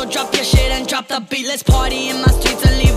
So drop your shit and drop the beat. Let's party in my streets and leave.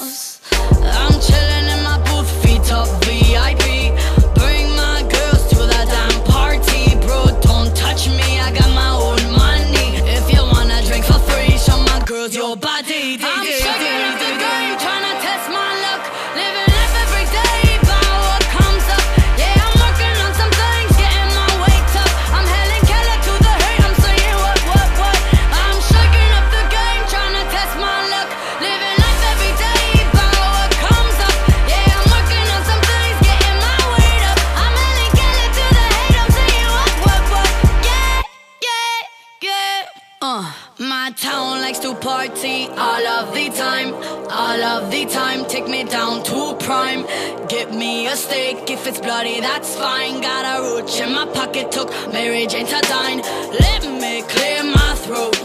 else. I'm chilling in my booth, feet up, VIP. Bring my girls to that damn party, bro. Don't touch me, I got my own money. If you wanna drink for free, show my girls your body. Dig Uh, my town likes to party all of the time, all of the time. Take me down to prime. Get me a steak if it's bloody, that's fine. Got a roach in my pocket, took Mary Jane to dine. Let me clear my throat.